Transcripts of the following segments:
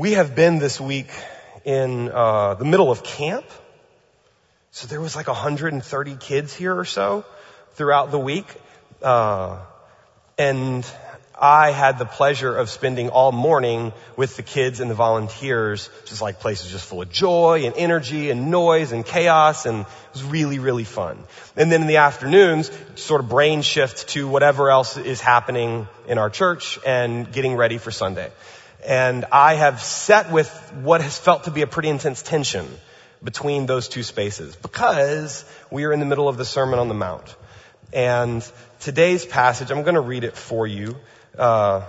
We have been this week in uh, the middle of camp. So there was like 130 kids here or so throughout the week. Uh, and I had the pleasure of spending all morning with the kids and the volunteers, just like places just full of joy and energy and noise and chaos and it was really, really fun. And then in the afternoons, sort of brain shift to whatever else is happening in our church and getting ready for Sunday. And I have sat with what has felt to be a pretty intense tension between those two spaces because we are in the middle of the Sermon on the Mount. And today's passage, I'm going to read it for you. Uh,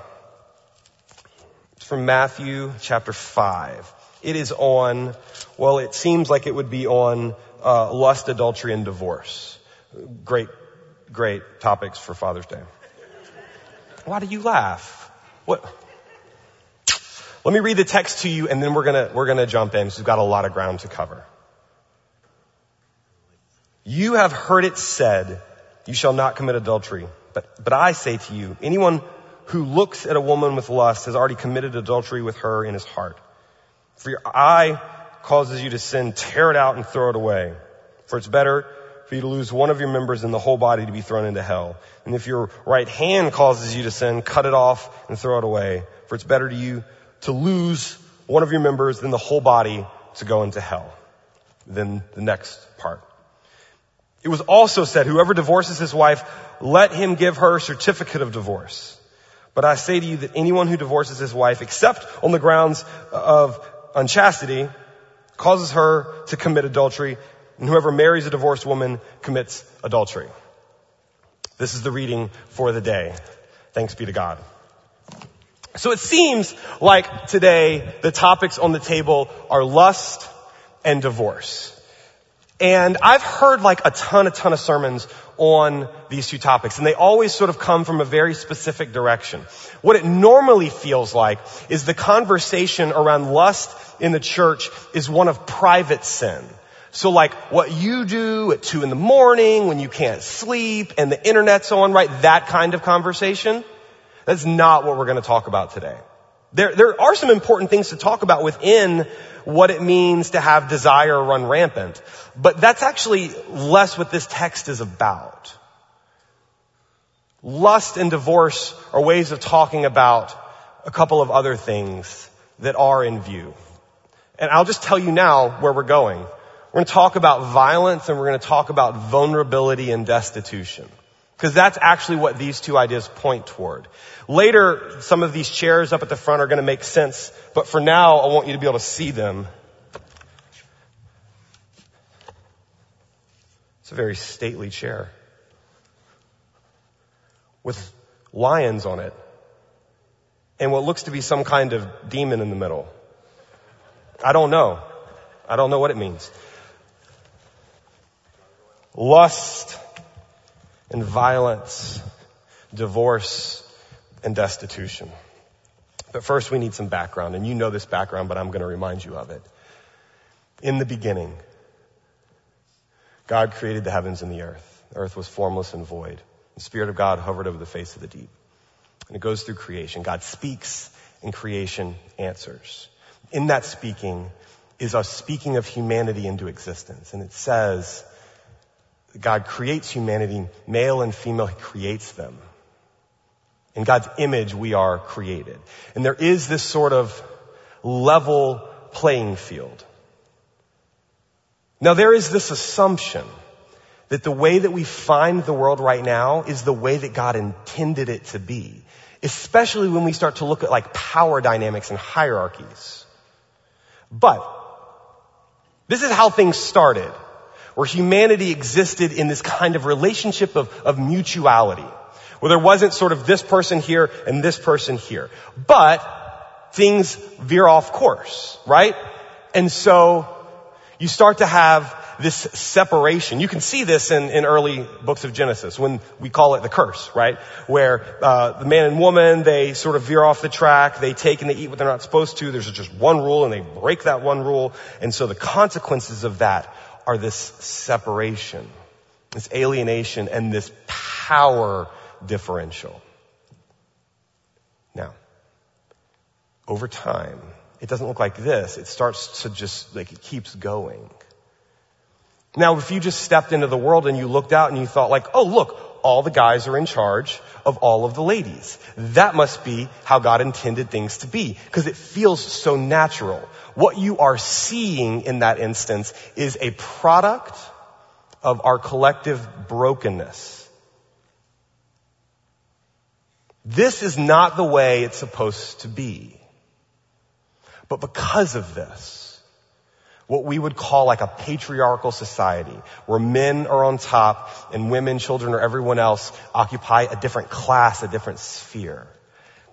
it's from Matthew chapter 5. It is on, well, it seems like it would be on uh, lust, adultery, and divorce. Great, great topics for Father's Day. Why do you laugh? What? Let me read the text to you and then we're gonna, we're gonna jump in because we've got a lot of ground to cover. You have heard it said, you shall not commit adultery. But, but I say to you, anyone who looks at a woman with lust has already committed adultery with her in his heart. For your eye causes you to sin, tear it out and throw it away. For it's better for you to lose one of your members than the whole body to be thrown into hell. And if your right hand causes you to sin, cut it off and throw it away. For it's better to you to lose one of your members than the whole body to go into hell. Then the next part. It was also said, whoever divorces his wife, let him give her a certificate of divorce. But I say to you that anyone who divorces his wife, except on the grounds of unchastity, causes her to commit adultery, and whoever marries a divorced woman commits adultery. This is the reading for the day. Thanks be to God. So it seems like today the topics on the table are lust and divorce. And I've heard like a ton, a ton of sermons on these two topics, and they always sort of come from a very specific direction. What it normally feels like is the conversation around lust in the church is one of private sin. So like what you do at two in the morning when you can't sleep and the internet's on, right? That kind of conversation. That's not what we're going to talk about today. There, there are some important things to talk about within what it means to have desire run rampant. But that's actually less what this text is about. Lust and divorce are ways of talking about a couple of other things that are in view. And I'll just tell you now where we're going. We're going to talk about violence and we're going to talk about vulnerability and destitution. Because that's actually what these two ideas point toward. Later, some of these chairs up at the front are going to make sense, but for now, I want you to be able to see them. It's a very stately chair with lions on it and what looks to be some kind of demon in the middle. I don't know. I don't know what it means. Lust and violence, divorce and destitution. But first we need some background, and you know this background, but I'm going to remind you of it. In the beginning, God created the heavens and the earth. The earth was formless and void. The Spirit of God hovered over the face of the deep. And it goes through creation. God speaks and creation answers. In that speaking is a speaking of humanity into existence. And it says, God creates humanity, male and female, He creates them. In God's image, we are created. And there is this sort of level playing field. Now there is this assumption that the way that we find the world right now is the way that God intended it to be. Especially when we start to look at like power dynamics and hierarchies. But, this is how things started where humanity existed in this kind of relationship of, of mutuality, where there wasn't sort of this person here and this person here. But things veer off course, right? And so you start to have this separation. You can see this in, in early books of Genesis when we call it the curse, right? Where uh, the man and woman they sort of veer off the track, they take and they eat what they're not supposed to. There's just one rule, and they break that one rule, and so the consequences of that are this separation, this alienation, and this power differential. Now, over time, it doesn't look like this. It starts to just, like, it keeps going. Now, if you just stepped into the world and you looked out and you thought like, oh look, all the guys are in charge of all of the ladies. That must be how God intended things to be, because it feels so natural. What you are seeing in that instance is a product of our collective brokenness. This is not the way it's supposed to be. But because of this, what we would call like a patriarchal society, where men are on top and women, children, or everyone else occupy a different class, a different sphere.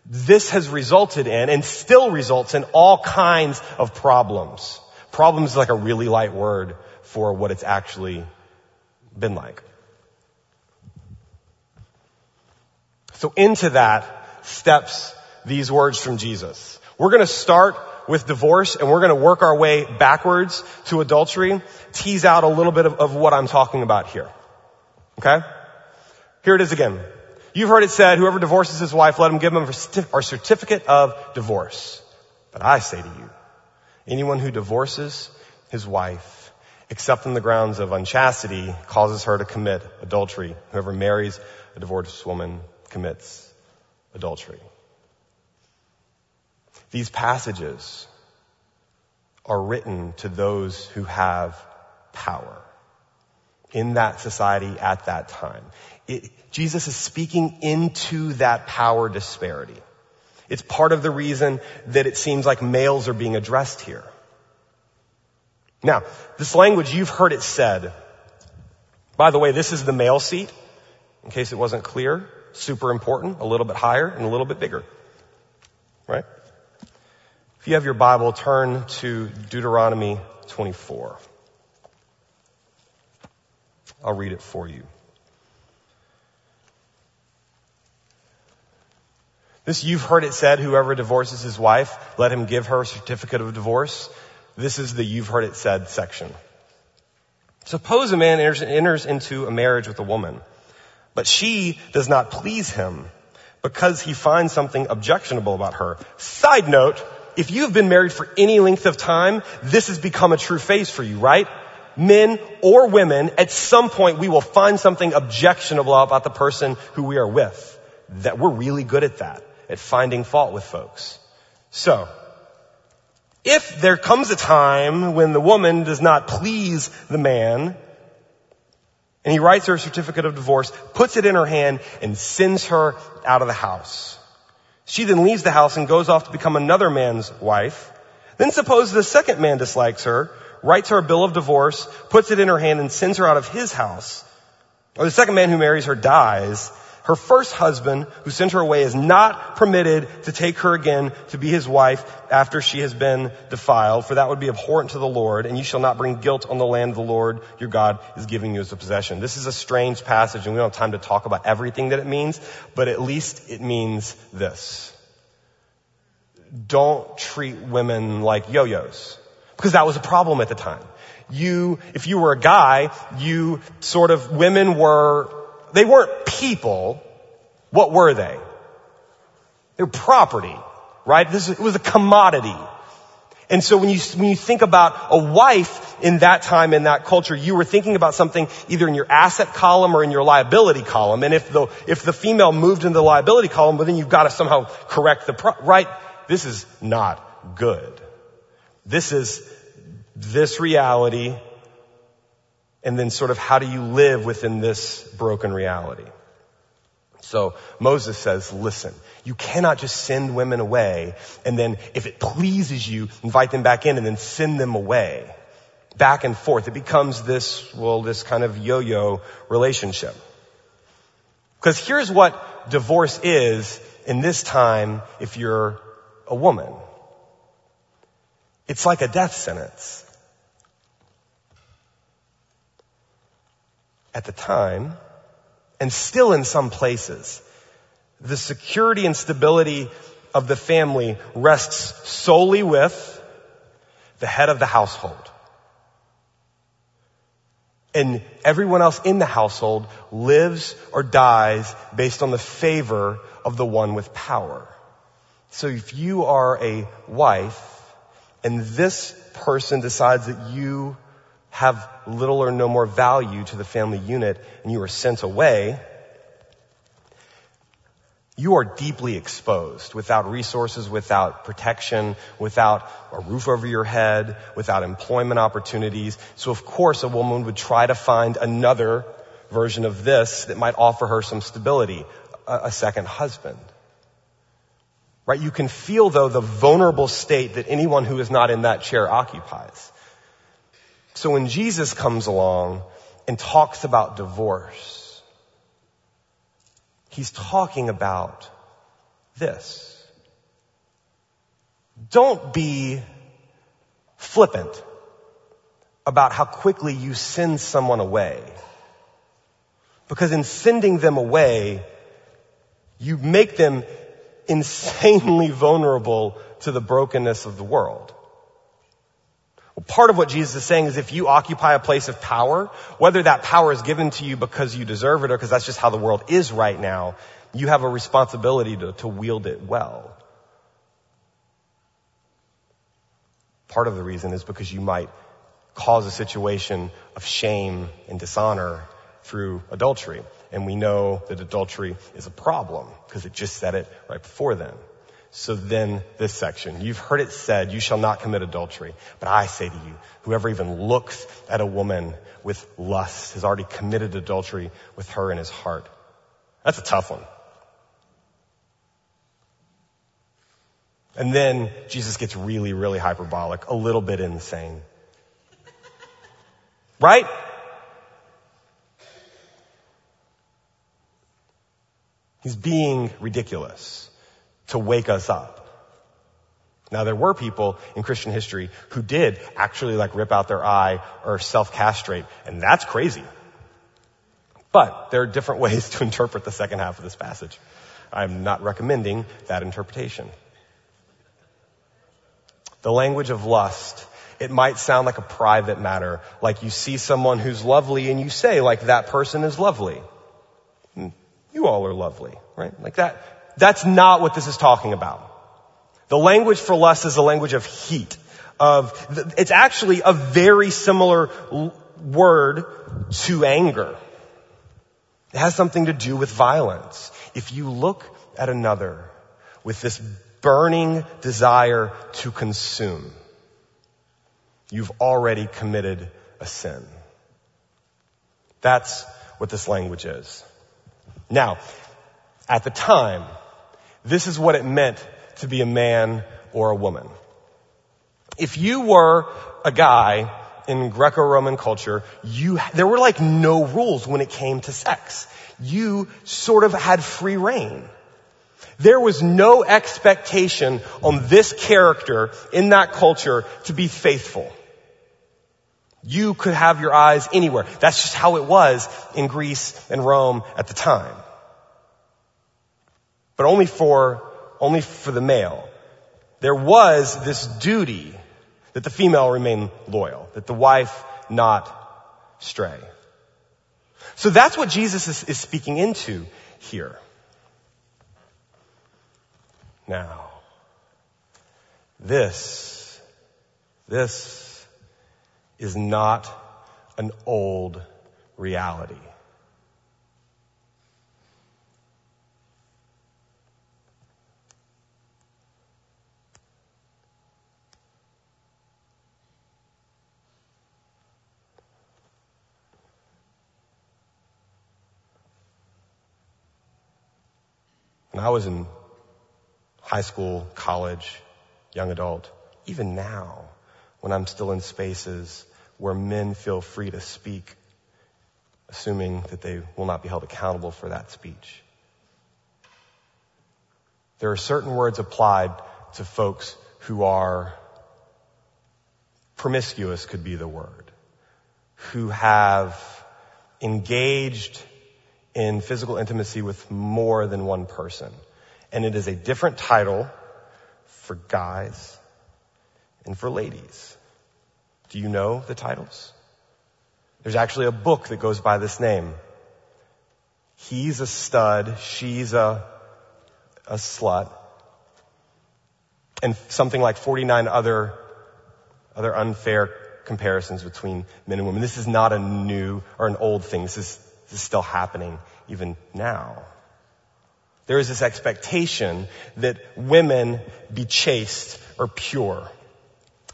This has resulted in and still results in all kinds of problems. Problems is like a really light word for what it's actually been like. So into that steps these words from Jesus. We're going to start with divorce and we're going to work our way backwards to adultery, tease out a little bit of, of what I'm talking about here. Okay? Here it is again. You've heard it said, whoever divorces his wife, let him give him a certificate of divorce. But I say to you, anyone who divorces his wife, except on the grounds of unchastity, causes her to commit adultery. Whoever marries a divorced woman commits adultery. These passages are written to those who have power in that society at that time. It, Jesus is speaking into that power disparity. It's part of the reason that it seems like males are being addressed here. Now, this language, you've heard it said. By the way, this is the male seat, in case it wasn't clear. Super important, a little bit higher and a little bit bigger. Right? You have your Bible, turn to Deuteronomy 24. I'll read it for you. This you've heard it said, whoever divorces his wife, let him give her a certificate of divorce. This is the you've heard it said section. Suppose a man enters, enters into a marriage with a woman, but she does not please him because he finds something objectionable about her. Side note, if you've been married for any length of time, this has become a true phase for you, right? Men or women, at some point we will find something objectionable about the person who we are with. That we're really good at that, at finding fault with folks. So, if there comes a time when the woman does not please the man, and he writes her a certificate of divorce, puts it in her hand, and sends her out of the house. She then leaves the house and goes off to become another man's wife. Then suppose the second man dislikes her, writes her a bill of divorce, puts it in her hand and sends her out of his house. Or the second man who marries her dies, her first husband, who sent her away, is not permitted to take her again to be his wife after she has been defiled, for that would be abhorrent to the Lord, and you shall not bring guilt on the land the Lord your God is giving you as a possession. This is a strange passage, and we don't have time to talk about everything that it means, but at least it means this. Don't treat women like yo-yos. Because that was a problem at the time. You, if you were a guy, you sort of, women were they weren't people. What were they? They were property, right? This it was a commodity. And so when you, when you think about a wife in that time, in that culture, you were thinking about something either in your asset column or in your liability column. And if the, if the female moved into the liability column, well then you've got to somehow correct the, pro- right? This is not good. This is this reality and then sort of how do you live within this broken reality? So Moses says, listen, you cannot just send women away and then if it pleases you, invite them back in and then send them away. Back and forth. It becomes this, well, this kind of yo-yo relationship. Because here's what divorce is in this time if you're a woman. It's like a death sentence. At the time, and still in some places, the security and stability of the family rests solely with the head of the household. And everyone else in the household lives or dies based on the favor of the one with power. So if you are a wife, and this person decides that you have little or no more value to the family unit and you are sent away, you are deeply exposed without resources, without protection, without a roof over your head, without employment opportunities. So of course a woman would try to find another version of this that might offer her some stability, a, a second husband. Right? You can feel though the vulnerable state that anyone who is not in that chair occupies. So when Jesus comes along and talks about divorce, He's talking about this. Don't be flippant about how quickly you send someone away. Because in sending them away, you make them insanely vulnerable to the brokenness of the world. Part of what Jesus is saying is if you occupy a place of power, whether that power is given to you because you deserve it or because that's just how the world is right now, you have a responsibility to, to wield it well. Part of the reason is because you might cause a situation of shame and dishonor through adultery. And we know that adultery is a problem because it just said it right before then. So then this section, you've heard it said, you shall not commit adultery. But I say to you, whoever even looks at a woman with lust has already committed adultery with her in his heart. That's a tough one. And then Jesus gets really, really hyperbolic, a little bit insane. Right? He's being ridiculous to wake us up. Now there were people in Christian history who did actually like rip out their eye or self-castrate, and that's crazy. But there are different ways to interpret the second half of this passage. I'm not recommending that interpretation. The language of lust, it might sound like a private matter, like you see someone who's lovely and you say like that person is lovely. Hmm. You all are lovely, right? Like that, that's not what this is talking about. The language for lust is the language of heat. Of, it's actually a very similar word to anger. It has something to do with violence. If you look at another with this burning desire to consume, you've already committed a sin. That's what this language is. Now, at the time, this is what it meant to be a man or a woman. If you were a guy in Greco-Roman culture, you, there were like no rules when it came to sex. You sort of had free rein. There was no expectation on this character in that culture to be faithful. You could have your eyes anywhere. That's just how it was in Greece and Rome at the time but only for, only for the male. There was this duty that the female remain loyal, that the wife not stray. So that's what Jesus is, is speaking into here. Now, this, this is not an old reality. When I was in high school, college, young adult, even now, when I'm still in spaces where men feel free to speak, assuming that they will not be held accountable for that speech. There are certain words applied to folks who are promiscuous could be the word, who have engaged in physical intimacy with more than one person. And it is a different title for guys and for ladies. Do you know the titles? There's actually a book that goes by this name. He's a stud, she's a, a slut, and something like 49 other other unfair comparisons between men and women. This is not a new or an old thing. This is, this is still happening even now. There is this expectation that women be chaste or pure.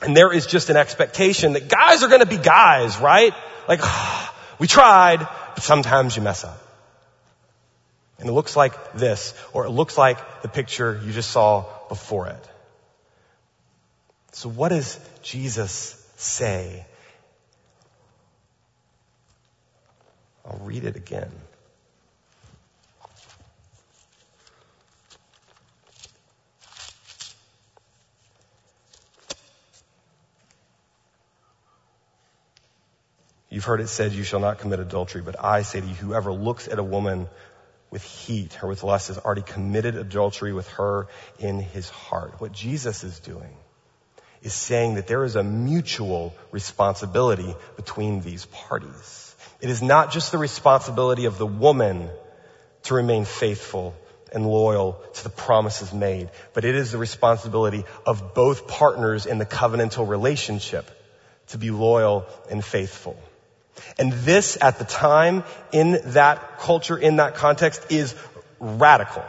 And there is just an expectation that guys are gonna be guys, right? Like, we tried, but sometimes you mess up. And it looks like this, or it looks like the picture you just saw before it. So what does Jesus say? I'll read it again. You've heard it said, you shall not commit adultery, but I say to you, whoever looks at a woman with heat or with lust has already committed adultery with her in his heart. What Jesus is doing is saying that there is a mutual responsibility between these parties. It is not just the responsibility of the woman to remain faithful and loyal to the promises made, but it is the responsibility of both partners in the covenantal relationship to be loyal and faithful. And this at the time, in that culture, in that context, is radical.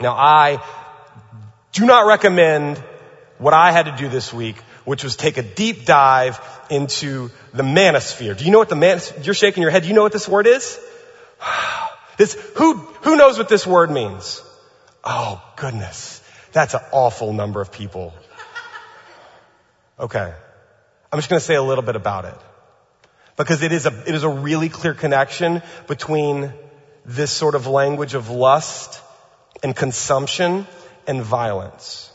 Now I do not recommend what I had to do this week, which was take a deep dive into the manosphere. Do you know what the man, you're shaking your head. Do you know what this word is? This, who, who knows what this word means? Oh goodness. That's an awful number of people. Okay. I'm just going to say a little bit about it. Because it is a, it is a really clear connection between this sort of language of lust and consumption and violence.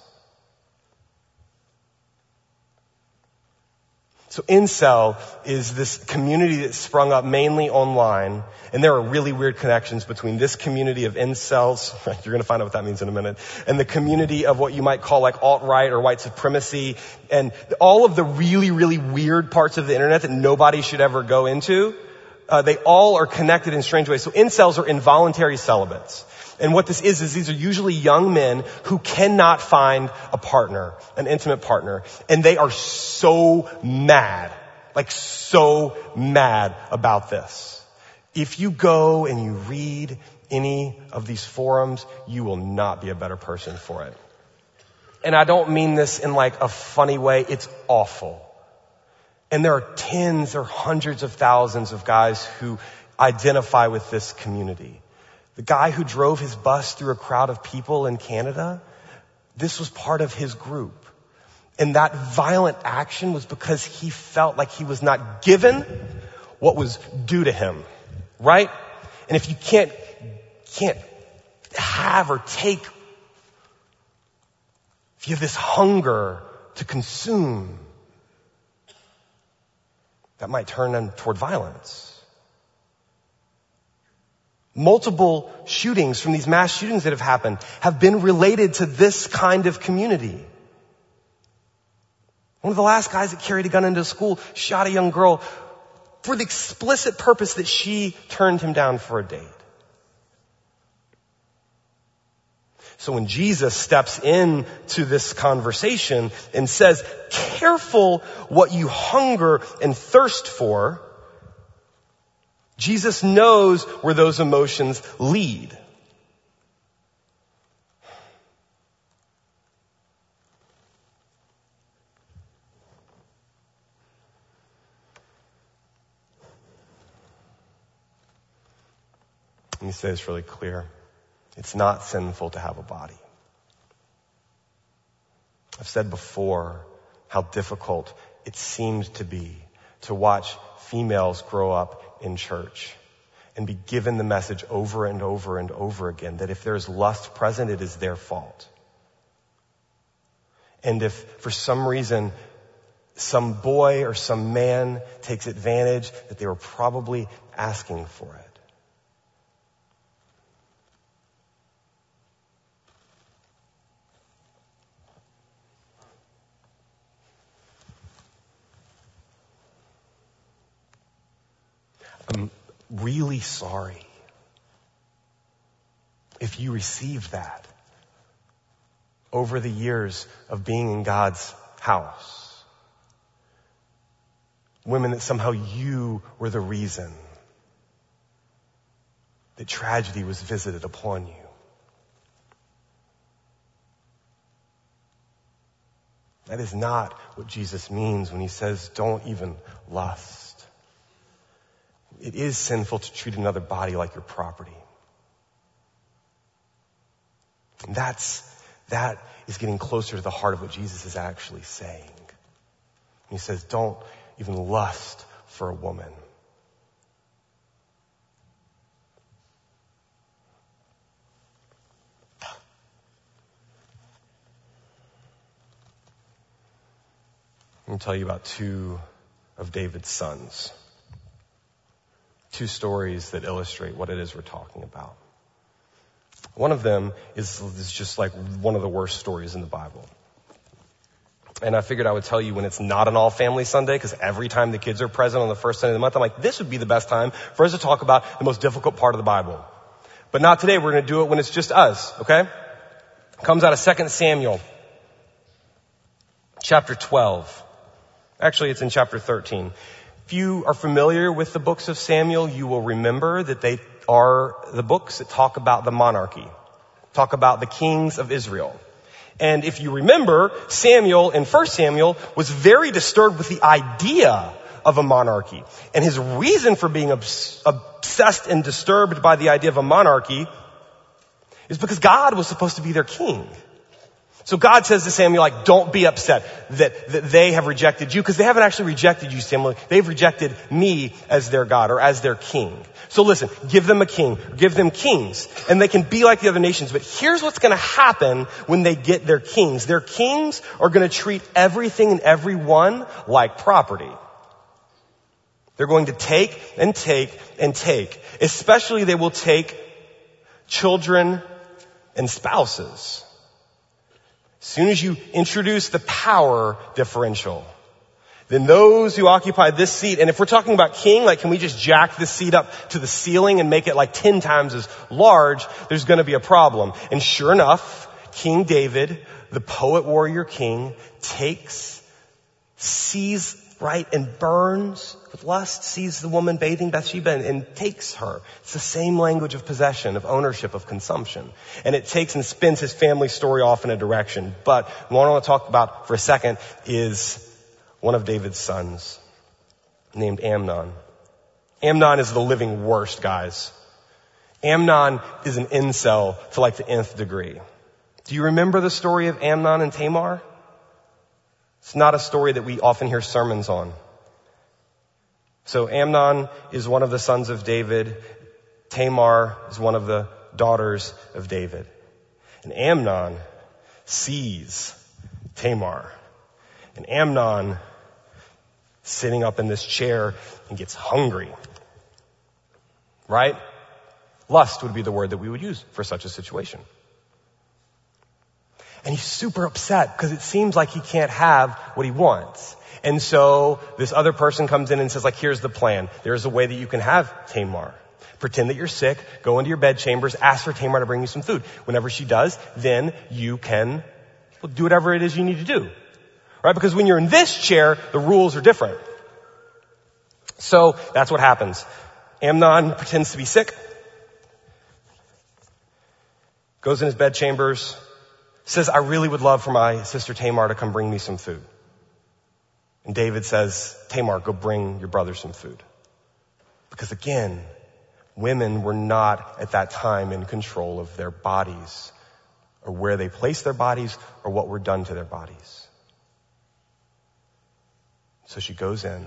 So incel is this community that sprung up mainly online, and there are really weird connections between this community of incels, you're gonna find out what that means in a minute, and the community of what you might call like alt-right or white supremacy, and all of the really, really weird parts of the internet that nobody should ever go into, uh, they all are connected in strange ways. So incels are involuntary celibates. And what this is, is these are usually young men who cannot find a partner, an intimate partner. And they are so mad, like so mad about this. If you go and you read any of these forums, you will not be a better person for it. And I don't mean this in like a funny way. It's awful. And there are tens or hundreds of thousands of guys who identify with this community. The guy who drove his bus through a crowd of people in Canada, this was part of his group. And that violent action was because he felt like he was not given what was due to him. Right? And if you can't, can't have or take, if you have this hunger to consume, that might turn them toward violence. Multiple shootings from these mass shootings that have happened have been related to this kind of community. One of the last guys that carried a gun into school shot a young girl for the explicit purpose that she turned him down for a date. So when Jesus steps in to this conversation and says, careful what you hunger and thirst for, Jesus knows where those emotions lead. And he says really clear. It's not sinful to have a body. I've said before how difficult it seems to be to watch females grow up in church and be given the message over and over and over again that if there's lust present, it is their fault. And if for some reason some boy or some man takes advantage, that they were probably asking for it. I'm really sorry if you received that. over the years of being in God's house. Women that somehow you were the reason that tragedy was visited upon you. That is not what Jesus means when he says, don't even lust. It is sinful to treat another body like your property. And that's, that is getting closer to the heart of what Jesus is actually saying. He says, don't even lust for a woman. Let me tell you about two of David's sons. Two stories that illustrate what it is we're talking about. One of them is, is just like one of the worst stories in the Bible. And I figured I would tell you when it's not an all family Sunday, because every time the kids are present on the first Sunday of the month, I'm like, this would be the best time for us to talk about the most difficult part of the Bible. But not today, we're gonna do it when it's just us, okay? Comes out of 2 Samuel, chapter 12. Actually, it's in chapter 13. If you are familiar with the books of Samuel, you will remember that they are the books that talk about the monarchy, talk about the kings of Israel. And if you remember, Samuel in 1 Samuel was very disturbed with the idea of a monarchy. And his reason for being obs- obsessed and disturbed by the idea of a monarchy is because God was supposed to be their king. So God says to Samuel, like, don't be upset that, that they have rejected you, because they haven't actually rejected you, Samuel. They've rejected me as their God or as their king. So listen, give them a king, give them kings, and they can be like the other nations. But here's what's gonna happen when they get their kings. Their kings are gonna treat everything and everyone like property. They're going to take and take and take. Especially they will take children and spouses. Soon as you introduce the power differential, then those who occupy this seat, and if we're talking about king, like can we just jack this seat up to the ceiling and make it like 10 times as large, there's gonna be a problem. And sure enough, King David, the poet warrior king, takes, sees right, and burns with lust, sees the woman bathing Bathsheba and, and, takes her. It's the same language of possession, of ownership, of consumption. And it takes and spins his family story off in a direction. But what I want to talk about for a second is one of David's sons named Amnon. Amnon is the living worst, guys. Amnon is an incel to like the nth degree. Do you remember the story of Amnon and Tamar? It's not a story that we often hear sermons on. So Amnon is one of the sons of David. Tamar is one of the daughters of David. And Amnon sees Tamar. And Amnon sitting up in this chair and gets hungry. Right? Lust would be the word that we would use for such a situation. And he's super upset because it seems like he can't have what he wants. And so this other person comes in and says like, here's the plan. There's a way that you can have Tamar. Pretend that you're sick, go into your bed chambers, ask for Tamar to bring you some food. Whenever she does, then you can well, do whatever it is you need to do. Right? Because when you're in this chair, the rules are different. So that's what happens. Amnon pretends to be sick, goes in his bed chambers, says, I really would love for my sister Tamar to come bring me some food. And David says, Tamar, go bring your brother some food. Because again, women were not at that time in control of their bodies or where they placed their bodies or what were done to their bodies. So she goes in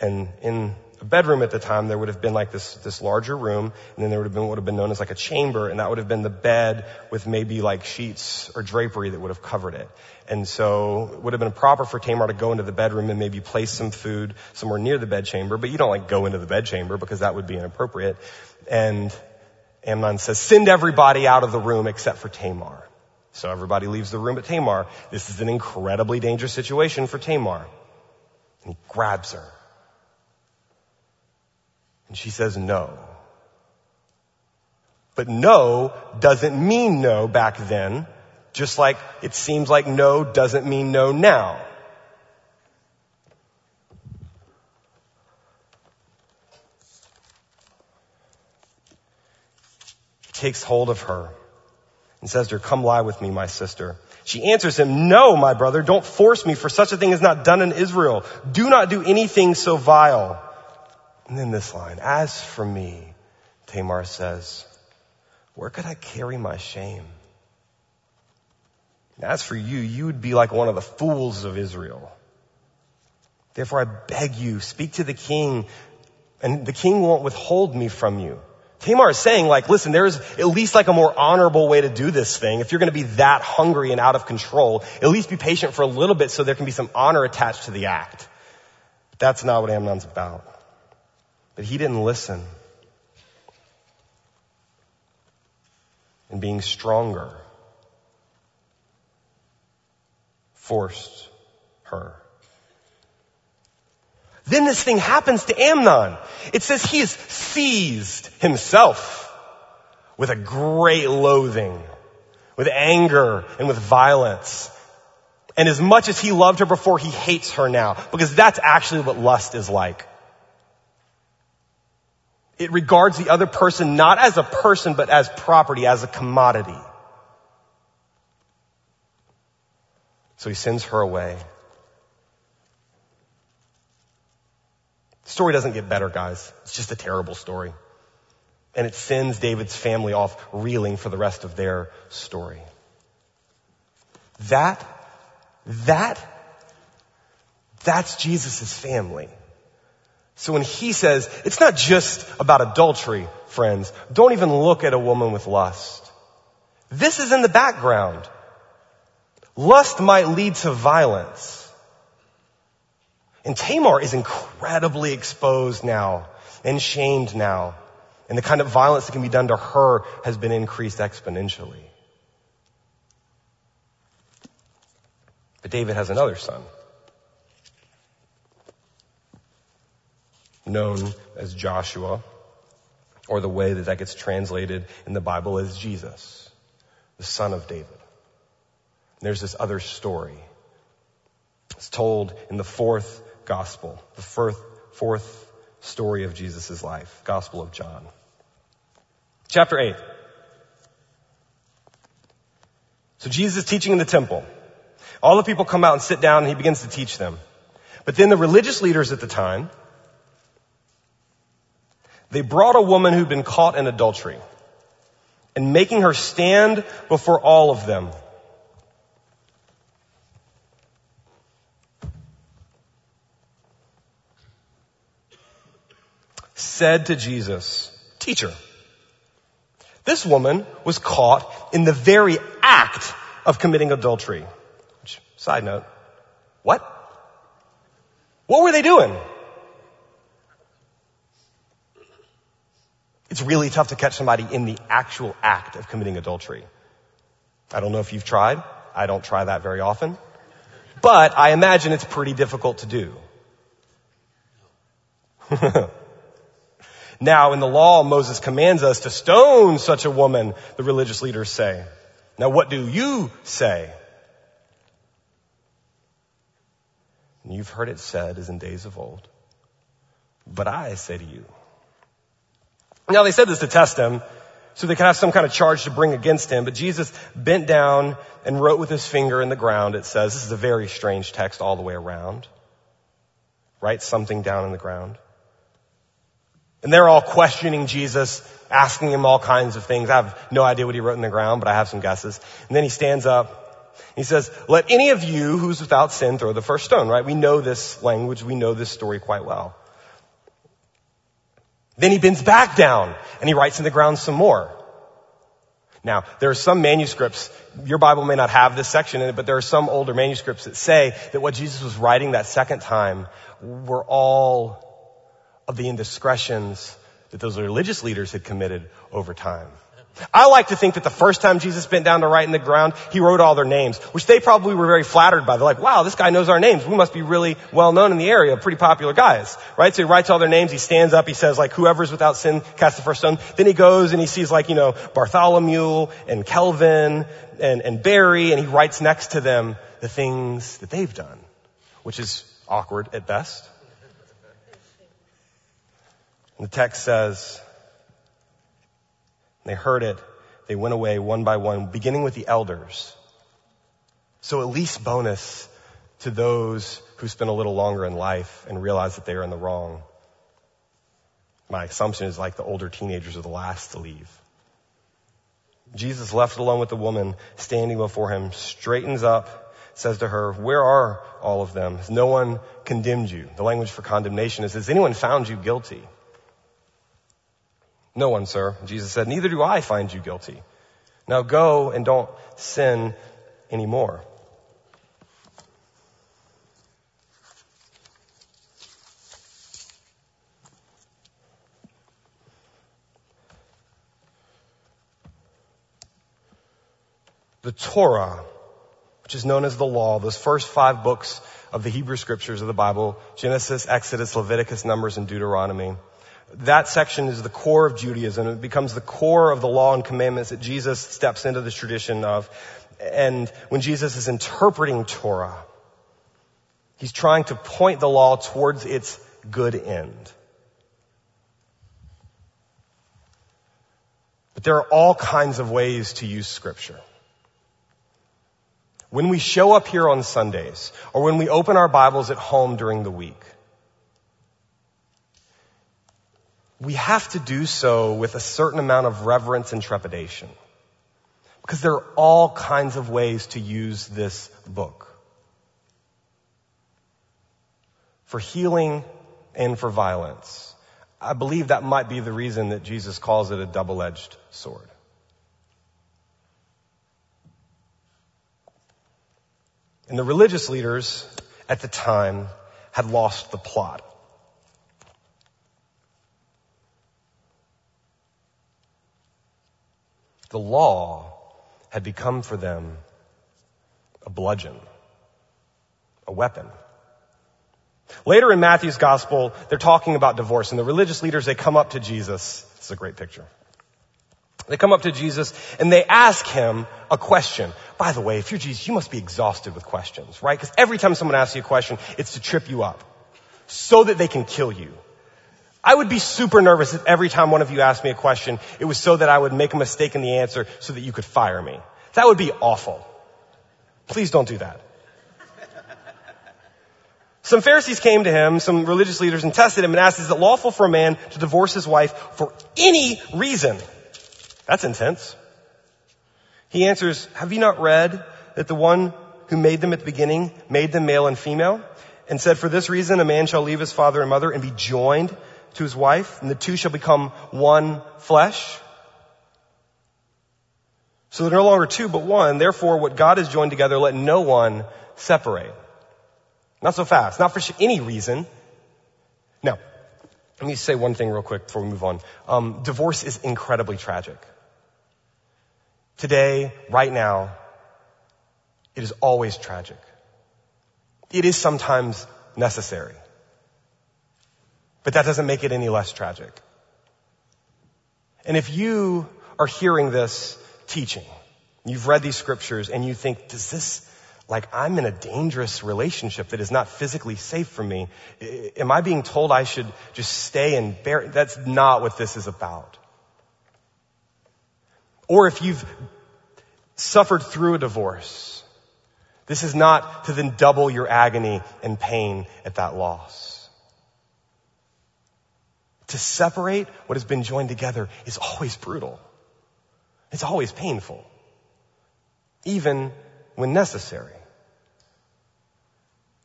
and in bedroom at the time, there would have been like this, this larger room, and then there would have been what would have been known as like a chamber, and that would have been the bed with maybe like sheets or drapery that would have covered it. And so it would have been proper for Tamar to go into the bedroom and maybe place some food somewhere near the bed chamber, but you don't like go into the bed chamber because that would be inappropriate. And Amnon says, send everybody out of the room except for Tamar. So everybody leaves the room but Tamar. This is an incredibly dangerous situation for Tamar. And he grabs her and she says no. But no doesn't mean no back then, just like it seems like no doesn't mean no now. He takes hold of her and says to her, come lie with me, my sister. She answers him, no, my brother, don't force me for such a thing is not done in Israel. Do not do anything so vile. And then this line, as for me, Tamar says, where could I carry my shame? As for you, you would be like one of the fools of Israel. Therefore I beg you, speak to the king, and the king won't withhold me from you. Tamar is saying like, listen, there's at least like a more honorable way to do this thing. If you're going to be that hungry and out of control, at least be patient for a little bit so there can be some honor attached to the act. But That's not what Amnon's about. But he didn't listen. And being stronger forced her. Then this thing happens to Amnon. It says he is seized himself with a great loathing, with anger and with violence. And as much as he loved her before, he hates her now because that's actually what lust is like. It regards the other person not as a person, but as property, as a commodity. So he sends her away. The story doesn't get better, guys. It's just a terrible story. And it sends David's family off reeling for the rest of their story. That, that, that's Jesus' family. So when he says, it's not just about adultery, friends. Don't even look at a woman with lust. This is in the background. Lust might lead to violence. And Tamar is incredibly exposed now and shamed now. And the kind of violence that can be done to her has been increased exponentially. But David has another son. Known as Joshua, or the way that that gets translated in the Bible as Jesus, the son of David. And there's this other story. It's told in the fourth gospel, the fourth, fourth story of Jesus' life, Gospel of John. Chapter 8. So Jesus is teaching in the temple. All the people come out and sit down and he begins to teach them. But then the religious leaders at the time, they brought a woman who'd been caught in adultery and making her stand before all of them. said to Jesus, teacher, this woman was caught in the very act of committing adultery. Which, side note, what? What were they doing? It's really tough to catch somebody in the actual act of committing adultery. I don't know if you've tried. I don't try that very often. But I imagine it's pretty difficult to do. Now in the law, Moses commands us to stone such a woman, the religious leaders say. Now what do you say? And you've heard it said as in days of old. But I say to you. Now they said this to test him, so they could have some kind of charge to bring against him, but Jesus bent down and wrote with his finger in the ground, it says. This is a very strange text all the way around. Write something down in the ground. And they're all questioning Jesus, asking him all kinds of things. I have no idea what he wrote in the ground, but I have some guesses. And then he stands up. He says, let any of you who's without sin throw the first stone, right? We know this language. We know this story quite well. Then he bends back down and he writes in the ground some more. Now, there are some manuscripts, your Bible may not have this section in it, but there are some older manuscripts that say that what Jesus was writing that second time were all of the indiscretions that those religious leaders had committed over time. I like to think that the first time Jesus bent down to write in the ground, he wrote all their names, which they probably were very flattered by. They're like, wow, this guy knows our names. We must be really well known in the area, pretty popular guys, right? So he writes all their names, he stands up, he says like, whoever's without sin, cast the first stone. Then he goes and he sees like, you know, Bartholomew and Kelvin and, and Barry, and he writes next to them the things that they've done, which is awkward at best. And the text says, they heard it. They went away one by one, beginning with the elders. So at least bonus to those who spend a little longer in life and realize that they are in the wrong. My assumption is like the older teenagers are the last to leave. Jesus left alone with the woman standing before him, straightens up, says to her, where are all of them? Has no one condemned you? The language for condemnation is, has anyone found you guilty? No one, sir. Jesus said, neither do I find you guilty. Now go and don't sin anymore. The Torah, which is known as the law, those first five books of the Hebrew scriptures of the Bible, Genesis, Exodus, Leviticus, Numbers, and Deuteronomy, that section is the core of Judaism. It becomes the core of the law and commandments that Jesus steps into this tradition of. And when Jesus is interpreting Torah, he's trying to point the law towards its good end. But there are all kinds of ways to use scripture. When we show up here on Sundays, or when we open our Bibles at home during the week, we have to do so with a certain amount of reverence and trepidation. Because there are all kinds of ways to use this book. For healing and for violence. I believe that might be the reason that Jesus calls it a double-edged sword. And the religious leaders at the time had lost the plot. The law had become for them a bludgeon, a weapon. Later in Matthew's gospel, they're talking about divorce and the religious leaders, they come up to Jesus. This is a great picture. They come up to Jesus and they ask him a question. By the way, if you're Jesus, you must be exhausted with questions, right? Because every time someone asks you a question, it's to trip you up so that they can kill you. I would be super nervous if every time one of you asked me a question, it was so that I would make a mistake in the answer so that you could fire me. That would be awful. Please don't do that. Some Pharisees came to him, some religious leaders, and tested him and asked, is it lawful for a man to divorce his wife for any reason? That's intense. He answers, have you not read that the one who made them at the beginning made them male and female and said, for this reason a man shall leave his father and mother and be joined to his wife, and the two shall become one flesh. So they're no longer two, but one. Therefore, what God has joined together, let no one separate. Not so fast. Not for any reason. Now, let me say one thing real quick before we move on. Um, divorce is incredibly tragic. Today, right now, it is always tragic. It is sometimes necessary. But that doesn't make it any less tragic. And if you are hearing this teaching, you've read these scriptures and you think, does this, like I'm in a dangerous relationship that is not physically safe for me. Am I being told I should just stay and bear? That's not what this is about. Or if you've suffered through a divorce, this is not to then double your agony and pain at that loss. To separate what has been joined together is always brutal. It's always painful. Even when necessary.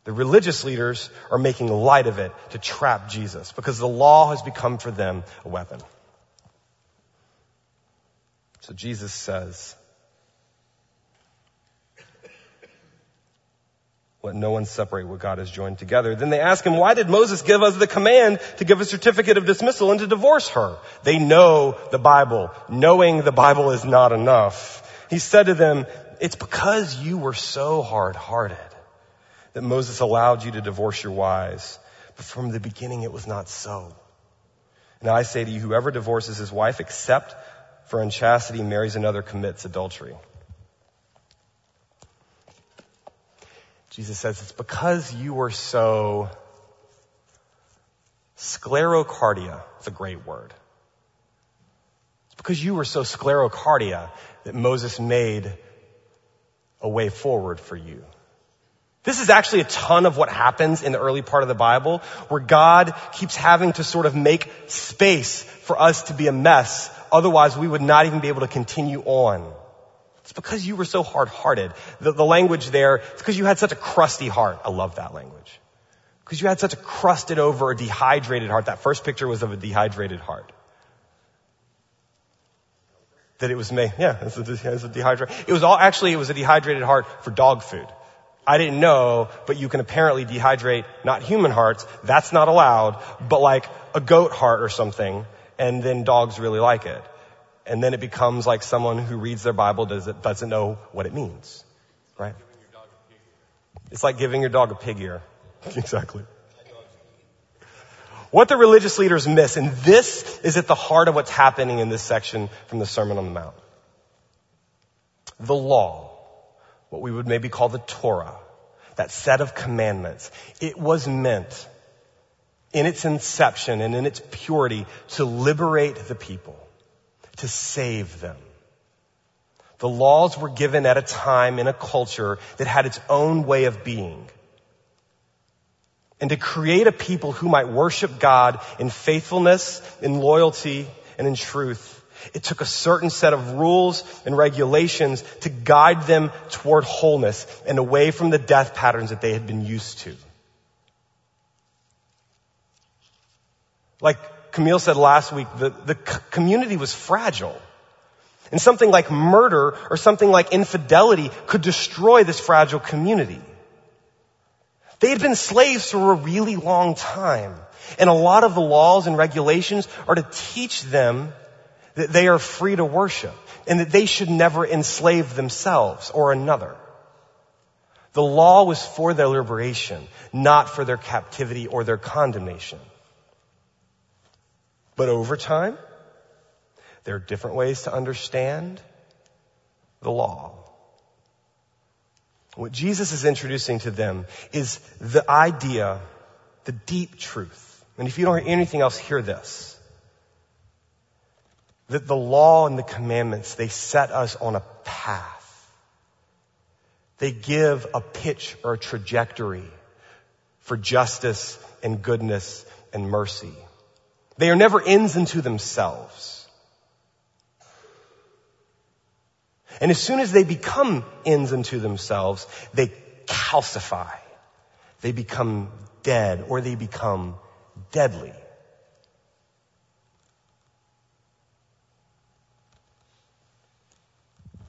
The religious leaders are making light of it to trap Jesus because the law has become for them a weapon. So Jesus says, Let no one separate what God has joined together. Then they ask him, why did Moses give us the command to give a certificate of dismissal and to divorce her? They know the Bible. Knowing the Bible is not enough. He said to them, it's because you were so hard-hearted that Moses allowed you to divorce your wives. But from the beginning it was not so. And I say to you, whoever divorces his wife except for unchastity marries another commits adultery. Jesus says it's because you were so sclerocardia. It's a great word. It's because you were so sclerocardia that Moses made a way forward for you. This is actually a ton of what happens in the early part of the Bible where God keeps having to sort of make space for us to be a mess. Otherwise we would not even be able to continue on. It's because you were so hard-hearted. The, the language there, it's because you had such a crusty heart. I love that language. Because you had such a crusted over, dehydrated heart. That first picture was of a dehydrated heart. That it was made, yeah, it's a, it's a dehydrated, it was all, actually it was a dehydrated heart for dog food. I didn't know, but you can apparently dehydrate not human hearts, that's not allowed, but like a goat heart or something, and then dogs really like it and then it becomes like someone who reads their Bible does, doesn't know what it means. Right? It's like giving your dog a pig ear. exactly. What the religious leaders miss, and this is at the heart of what's happening in this section from the Sermon on the Mount. The law, what we would maybe call the Torah, that set of commandments, it was meant in its inception and in its purity to liberate the people to save them. The laws were given at a time in a culture that had its own way of being. And to create a people who might worship God in faithfulness, in loyalty, and in truth, it took a certain set of rules and regulations to guide them toward wholeness and away from the death patterns that they had been used to. Like Camille said last week, the, the community was fragile. And something like murder or something like infidelity could destroy this fragile community. They had been slaves for a really long time. And a lot of the laws and regulations are to teach them that they are free to worship and that they should never enslave themselves or another. The law was for their liberation, not for their captivity or their condemnation. But over time, there are different ways to understand the law. What Jesus is introducing to them is the idea, the deep truth. And if you don't hear anything else, hear this. That the law and the commandments, they set us on a path. They give a pitch or a trajectory for justice and goodness and mercy. They are never ends unto themselves. And as soon as they become ends unto themselves, they calcify. They become dead or they become deadly.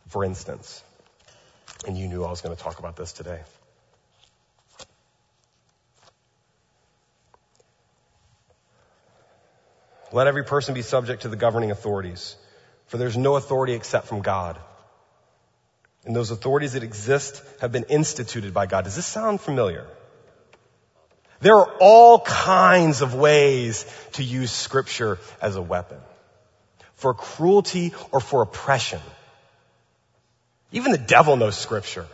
For instance, and you knew I was going to talk about this today. Let every person be subject to the governing authorities, for there's no authority except from God. And those authorities that exist have been instituted by God. Does this sound familiar? There are all kinds of ways to use scripture as a weapon. For cruelty or for oppression. Even the devil knows scripture.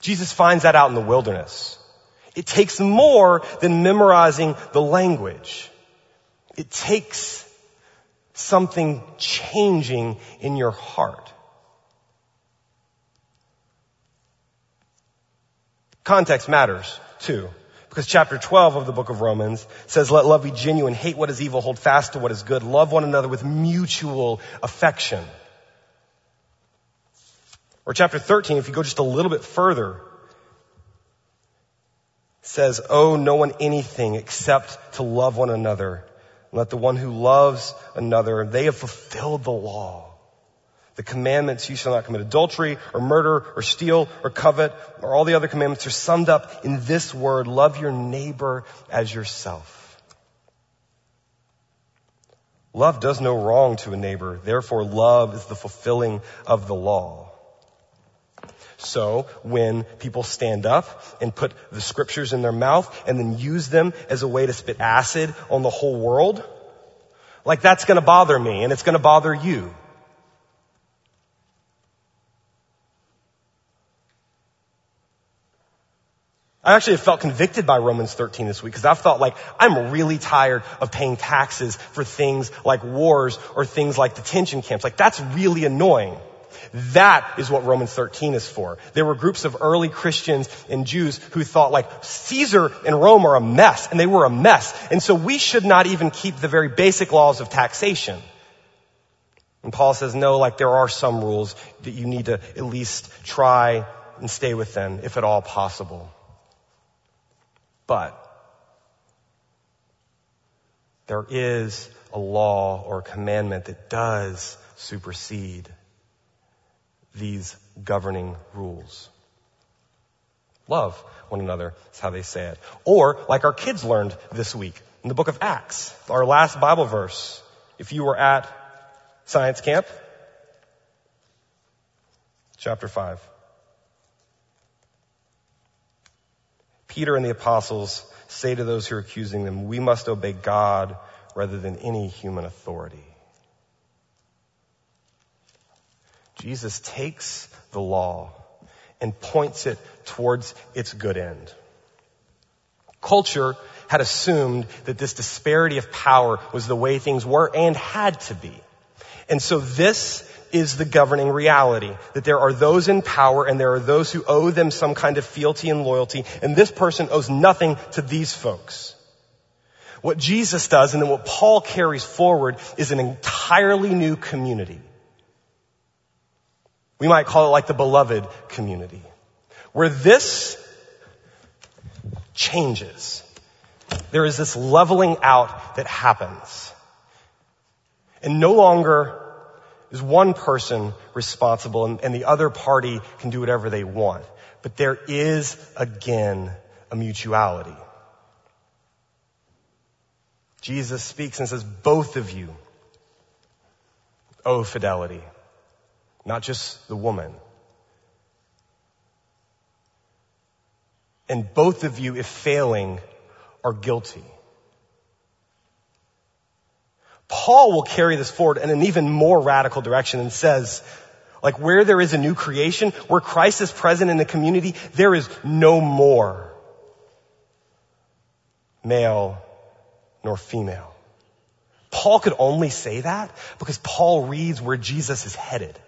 Jesus finds that out in the wilderness. It takes more than memorizing the language. It takes something changing in your heart. Context matters too. Because chapter 12 of the book of Romans says, let love be genuine, hate what is evil, hold fast to what is good, love one another with mutual affection. Or chapter 13, if you go just a little bit further, says, owe no one anything except to love one another let the one who loves another, they have fulfilled the law. The commandments, you shall not commit adultery or murder or steal or covet or all the other commandments are summed up in this word, love your neighbor as yourself. Love does no wrong to a neighbor. Therefore, love is the fulfilling of the law. So when people stand up and put the scriptures in their mouth and then use them as a way to spit acid on the whole world, like that's gonna bother me and it's gonna bother you. I actually have felt convicted by Romans 13 this week because I've thought like, I'm really tired of paying taxes for things like wars or things like detention camps. Like that's really annoying. That is what Romans 13 is for. There were groups of early Christians and Jews who thought like Caesar and Rome are a mess and they were a mess. And so we should not even keep the very basic laws of taxation. And Paul says, no, like there are some rules that you need to at least try and stay within if at all possible. But there is a law or a commandment that does supersede these governing rules. Love one another is how they say it. Or, like our kids learned this week in the book of Acts, our last Bible verse. If you were at science camp, chapter 5. Peter and the apostles say to those who are accusing them, we must obey God rather than any human authority. Jesus takes the law and points it towards its good end. Culture had assumed that this disparity of power was the way things were and had to be. And so this is the governing reality. That there are those in power and there are those who owe them some kind of fealty and loyalty, and this person owes nothing to these folks. What Jesus does and then what Paul carries forward is an entirely new community. We might call it like the beloved community. Where this changes. There is this leveling out that happens. And no longer is one person responsible and, and the other party can do whatever they want. But there is again a mutuality. Jesus speaks and says, both of you owe fidelity. Not just the woman. And both of you, if failing, are guilty. Paul will carry this forward in an even more radical direction and says, like where there is a new creation, where Christ is present in the community, there is no more male nor female. Paul could only say that because Paul reads where Jesus is headed.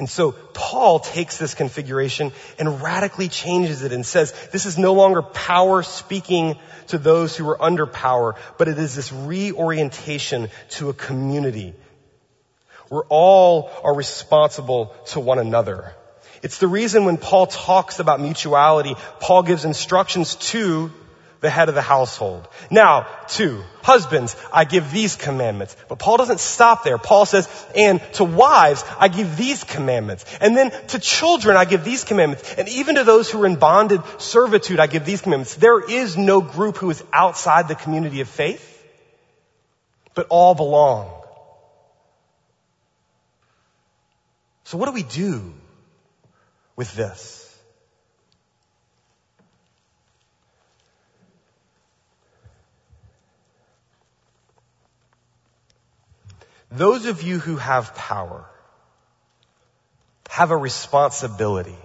And so Paul takes this configuration and radically changes it and says, this is no longer power speaking to those who are under power, but it is this reorientation to a community where all are responsible to one another. It's the reason when Paul talks about mutuality, Paul gives instructions to the head of the household. Now, two, husbands, I give these commandments. But Paul doesn't stop there. Paul says, and to wives, I give these commandments. And then to children, I give these commandments. And even to those who are in bonded servitude, I give these commandments. There is no group who is outside the community of faith, but all belong. So what do we do with this? Those of you who have power have a responsibility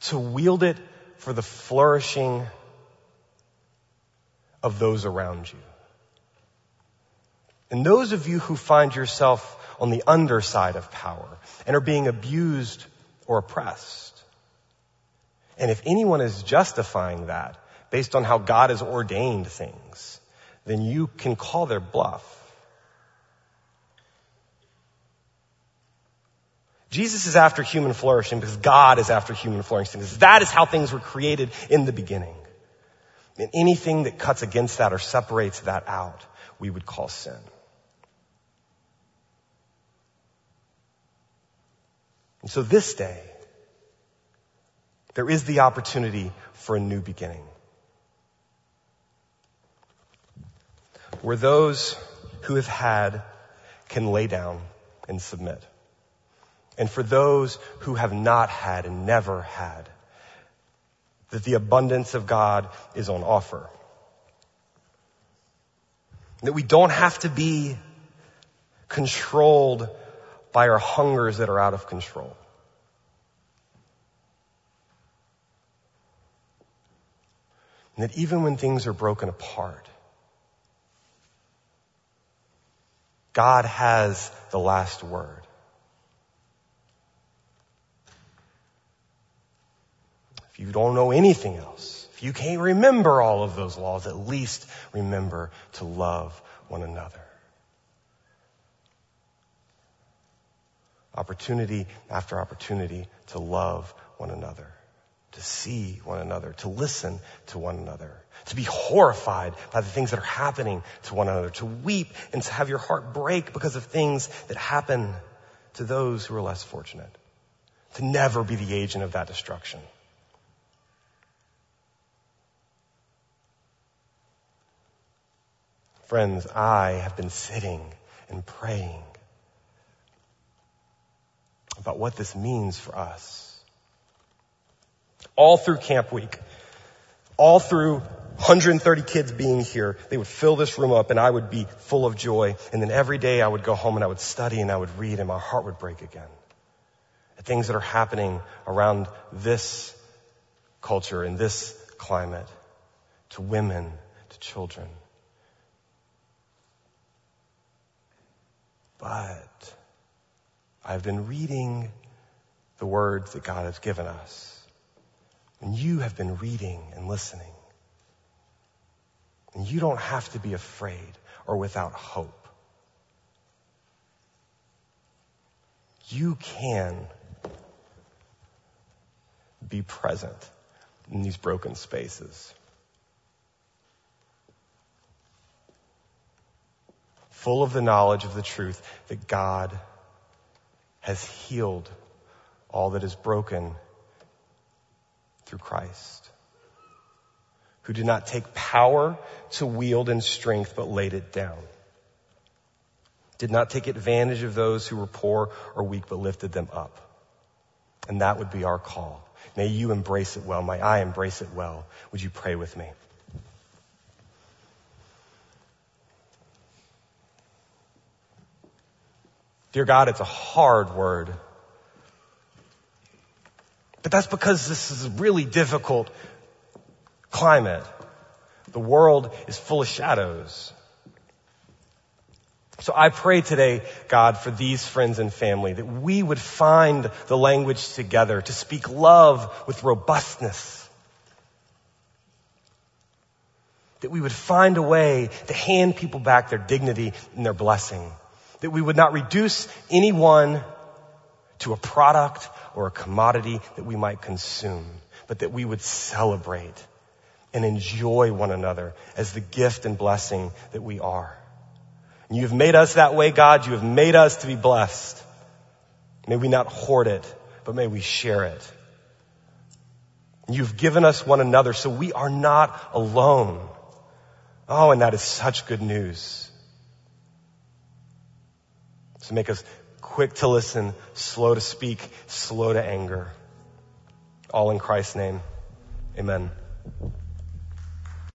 to wield it for the flourishing of those around you. And those of you who find yourself on the underside of power and are being abused or oppressed. And if anyone is justifying that based on how God has ordained things, then you can call their bluff. Jesus is after human flourishing because God is after human flourishing. That is how things were created in the beginning. And anything that cuts against that or separates that out, we would call sin. And so this day, there is the opportunity for a new beginning. Where those who have had can lay down and submit. And for those who have not had and never had, that the abundance of God is on offer. That we don't have to be controlled by our hungers that are out of control. And that even when things are broken apart, God has the last word. If you don't know anything else, if you can't remember all of those laws, at least remember to love one another. Opportunity after opportunity to love one another, to see one another, to listen to one another, to be horrified by the things that are happening to one another, to weep and to have your heart break because of things that happen to those who are less fortunate, to never be the agent of that destruction. Friends, I have been sitting and praying about what this means for us. All through camp week, all through 130 kids being here, they would fill this room up and I would be full of joy. And then every day I would go home and I would study and I would read and my heart would break again. The things that are happening around this culture in this climate to women, to children. But I've been reading the words that God has given us. And you have been reading and listening. And you don't have to be afraid or without hope. You can be present in these broken spaces. Full of the knowledge of the truth that God has healed all that is broken through Christ, who did not take power to wield in strength, but laid it down. Did not take advantage of those who were poor or weak, but lifted them up. And that would be our call. May you embrace it well. May I embrace it well. Would you pray with me? Dear God, it's a hard word. But that's because this is a really difficult climate. The world is full of shadows. So I pray today, God, for these friends and family, that we would find the language together to speak love with robustness. That we would find a way to hand people back their dignity and their blessing. That we would not reduce anyone to a product or a commodity that we might consume, but that we would celebrate and enjoy one another as the gift and blessing that we are. And you have made us that way, God. You have made us to be blessed. May we not hoard it, but may we share it. You've given us one another so we are not alone. Oh, and that is such good news. So make us quick to listen, slow to speak, slow to anger. All in Christ's name. Amen.